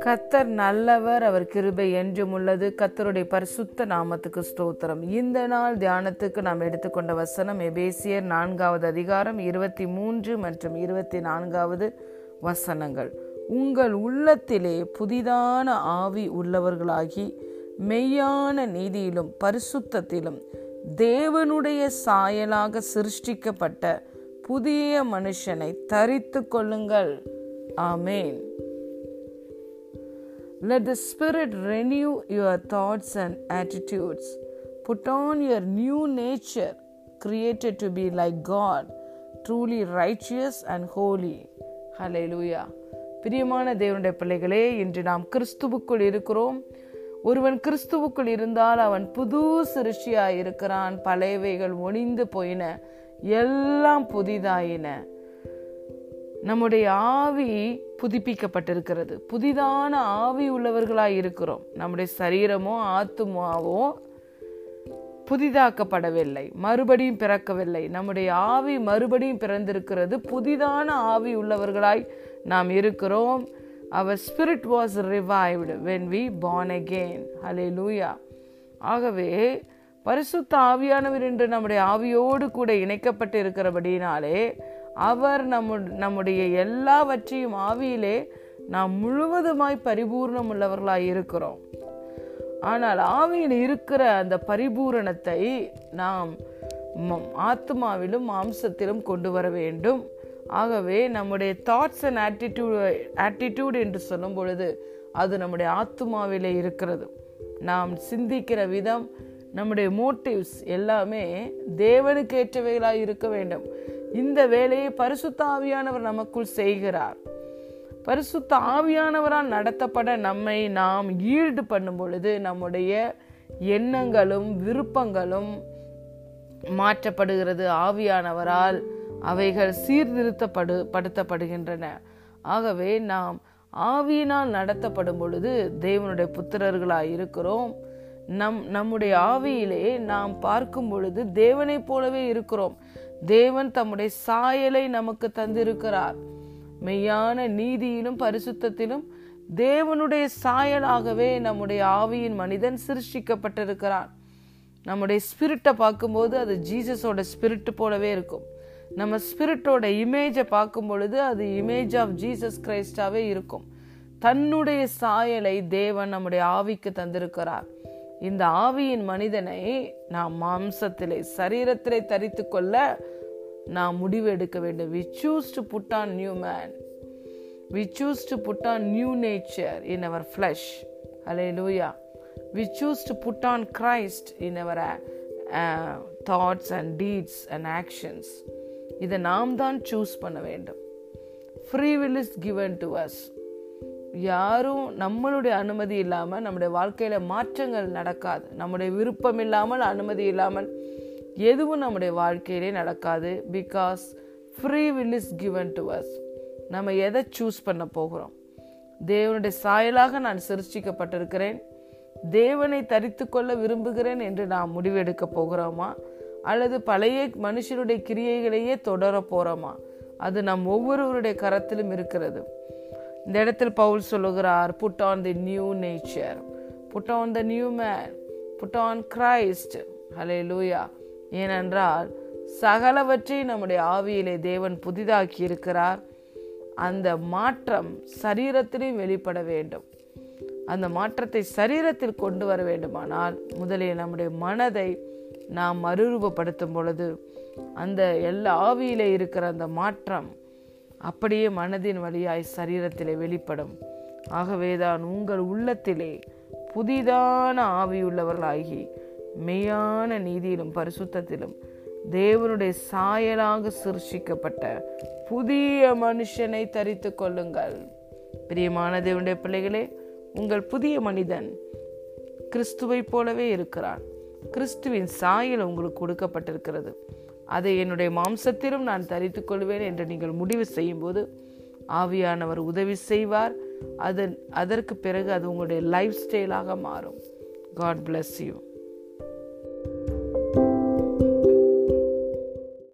கத்தர் நல்லவர் அவர் கிருபை என்றும் உள்ளது. கத்தருடைய பரிசுத்த நாமத்துக்கு ஸ்தோத்திரம். இந்த நாள் தியானத்துக்கு நாம் எடுத்துக்கொண்ட வசனம் எபேசியர் நான்காவது அதிகாரம் இருபத்தி மூன்று மற்றும் இருபத்தி நான்காவது வசனங்கள். உங்கள் உள்ளத்திலே புதிதான ஆவி உள்ளவர்களாகி மெய்யான நீதியிலும் பரிசுத்தத்திலும் தேவனுடைய சாயலாக சிருஷ்டிக்கப்பட்ட புதிய மனுஷனை தரித்து கொள்ளுங்கள் ஆமேன் Let the Spirit renew your thoughts and attitudes. Put on your new nature, created to be like God, truly righteous and holy. Hallelujah. பிரியமான தேவனுடைய பிள்ளைகளே இன்று நாம் கிறிஸ்துவுக்குள் இருக்கிறோம் ஒருவன் கிறிஸ்துவுக்குள் இருந்தால் அவன் புது சிருஷ்டியாய் இருக்கிறான் பழையவைகள் ஒளிந்து போயின எல்லாம் புதிதாயின. நம்முடைய ஆவி புதுப்பிக்கப்பட்டிருக்கிறது. புதிதான ஆவி உள்ளவர்களாய் இருக்கிறோம். நம்முடைய சரீரமோ ஆத்துமாவோ புதிதாக்கப்படவில்லை. மறுபடியும் பிறக்கவில்லை. நம்முடைய ஆவி மறுபடியும் பிறந்திருக்கிறது. புதிதான ஆவி உள்ளவர்களாய் நாம் இருக்கிறோம். அவர் spirit was revived when we born again hallelujah ஆகவே பரிசுத்த ஆவியானவர் என்று நம்முடைய ஆவியோடு கூட இணைக்கப்பட்டு இருக்கிறபடினாலே அவர் நம்மு நம்முடைய எல்லாவற்றையும் ஆவியிலே நாம் முழுவதுமாய் பரிபூர்ணம் உள்ளவர்களாய் இருக்கிறோம். ஆனால் ஆவியில் இருக்கிற அந்த பரிபூரணத்தை நாம் ஆத்மாவிலும் மாம்சத்திலும் கொண்டு வர வேண்டும். ஆகவே நம்முடைய தாட்ஸ் அண்ட் ஆட்டிடியூட் ஆட்டிடியூட் என்று சொல்லும் பொழுது அது நம்முடைய ஆத்மாவிலே இருக்கிறது. நாம் சிந்திக்கிற விதம் நம்முடைய மோட்டிவ்ஸ் எல்லாமே தேவனுக்கு ஏற்றவைகளாக இருக்க வேண்டும். இந்த வேலையை பரிசுத்த ஆவியானவர் நமக்குள் செய்கிறார். பரிசுத்த ஆவியானவரால் நடத்தப்பட நம்மை நாம் ஈடு பண்ணும் பொழுது நம்முடைய எண்ணங்களும் விருப்பங்களும் மாற்றப்படுகிறது. ஆவியானவரால் அவைகள் சீர்திருத்தப்படு படுத்தப்படுகின்றன ஆகவே நாம் ஆவியினால் நடத்தப்படும் பொழுது தேவனுடைய புத்திரர்களாய் இருக்கிறோம். நம் நம்முடைய ஆவியிலே நாம் பார்க்கும் பொழுது தேவனை போலவே இருக்கிறோம். தேவன் தம்முடைய சாயலை நமக்கு தந்திருக்கிறார். மெய்யான நீதியிலும் பரிசுத்தத்திலும் தேவனுடைய சாயலாகவே நம்முடைய ஆவியின் மனிதன் சிருஷ்டிக்கப்பட்டிருக்கிறான். நம்முடைய ஸ்பிரிட்டை பார்க்கும்போது அது ஜீசஸோட ஸ்பிரிட் போலவே இருக்கும். நம்ம ஸ்பிரிட்டோட இமேஜை பார்க்கும் பொழுது அது இமேஜ் ஆஃப் ஜீசஸ் கிரைஸ்டாவே இருக்கும். தன்னுடைய சாயலை தேவன் நம்முடைய ஆவிக்கு தந்திருக்கிறார். இந்த ஆவியின் மனிதனை நாம் மாம்சத்திலே சரீரத்திலே தரித்து கொள்ள நாம் முடிவு எடுக்க வேண்டும். We choose to put on new man we choose to put on new nature in our flesh hallelujah we choose to put on Christ in our thoughts and deeds and actions இதை நாம் தான் choose பண்ண வேண்டும். Free will is given to us யாரும் நம்மளுடைய அனுமதி இல்லாமல் நம்முடைய வாழ்க்கையில் மாற்றங்கள் நடக்காது. நம்முடைய விருப்பம் இல்லாமல் அனுமதி இல்லாமல் எதுவும் நம்முடைய வாழ்க்கையிலே நடக்காது. Because free will is given to us நம்ம எதை சூஸ் பண்ண போகிறோம்? தேவனுடைய சாயலாக நான் சிருஷ்டிக்கப்பட்டிருக்கிறேன். தேவனை தரித்து கொள்ள விரும்புகிறேன் என்று நாம் முடிவெடுக்க போகிறோமா? அல்லது பழைய மனுஷனுடைய கிரியைகளையே தொடர போகிறோமா அது நம் ஒவ்வொருவருடைய கரத்திலும் இருக்கிறது. இந்த இடத்தில் பவுல் சொல்லுகிறார் put on the new nature put on the new man put on Christ hallelujah ஏனென்றால் சகலவற்றை நம்முடைய ஆவியிலே தேவன் புதிதாக்கி இருக்கிறார். அந்த மாற்றம் சரீரத்திலையும் வெளிப்பட வேண்டும். அந்த மாற்றத்தை சரீரத்தில் கொண்டு வர வேண்டுமானால் முதலில் நம்முடைய மனதை நாம் மறுரூபப்படுத்தும் பொழுது அந்த எல்லா ஆவியிலே இருக்கிற அந்த மாற்றம் அப்படியே மனதின் வழியாய் சரீரத்திலே வெளிப்படும். ஆகவேதான் உங்கள் உள்ளத்திலே புதிதான ஆவியுள்ளவர்களாகி மெய்யான நீதியிலும் பரிசுத்தத்திலும் தேவனுடைய சாயலாக சிருஷிக்கப்பட்ட புதிய மனுஷனை தரித்து கொள்ளுங்கள். பிரியமான தேவனுடைய பிள்ளைகளே உங்கள் புதிய மனிதன் கிறிஸ்துவை போலவே இருக்கிறான். கிறிஸ்துவின் சாயல் உங்களுக்கு கொடுக்கப்பட்டிருக்கிறது. அதை என்னுடைய மாம்சத்திலும் நான் தரித்துக் கொள்வேன் என்று நீங்கள் முடிவு செய்யும்போது ஆவியானவர் உதவி செய்வார். அதன் அதற்கு பிறகு அது உங்களுடைய லைஃப் ஸ்டைலாக மாறும். God bless you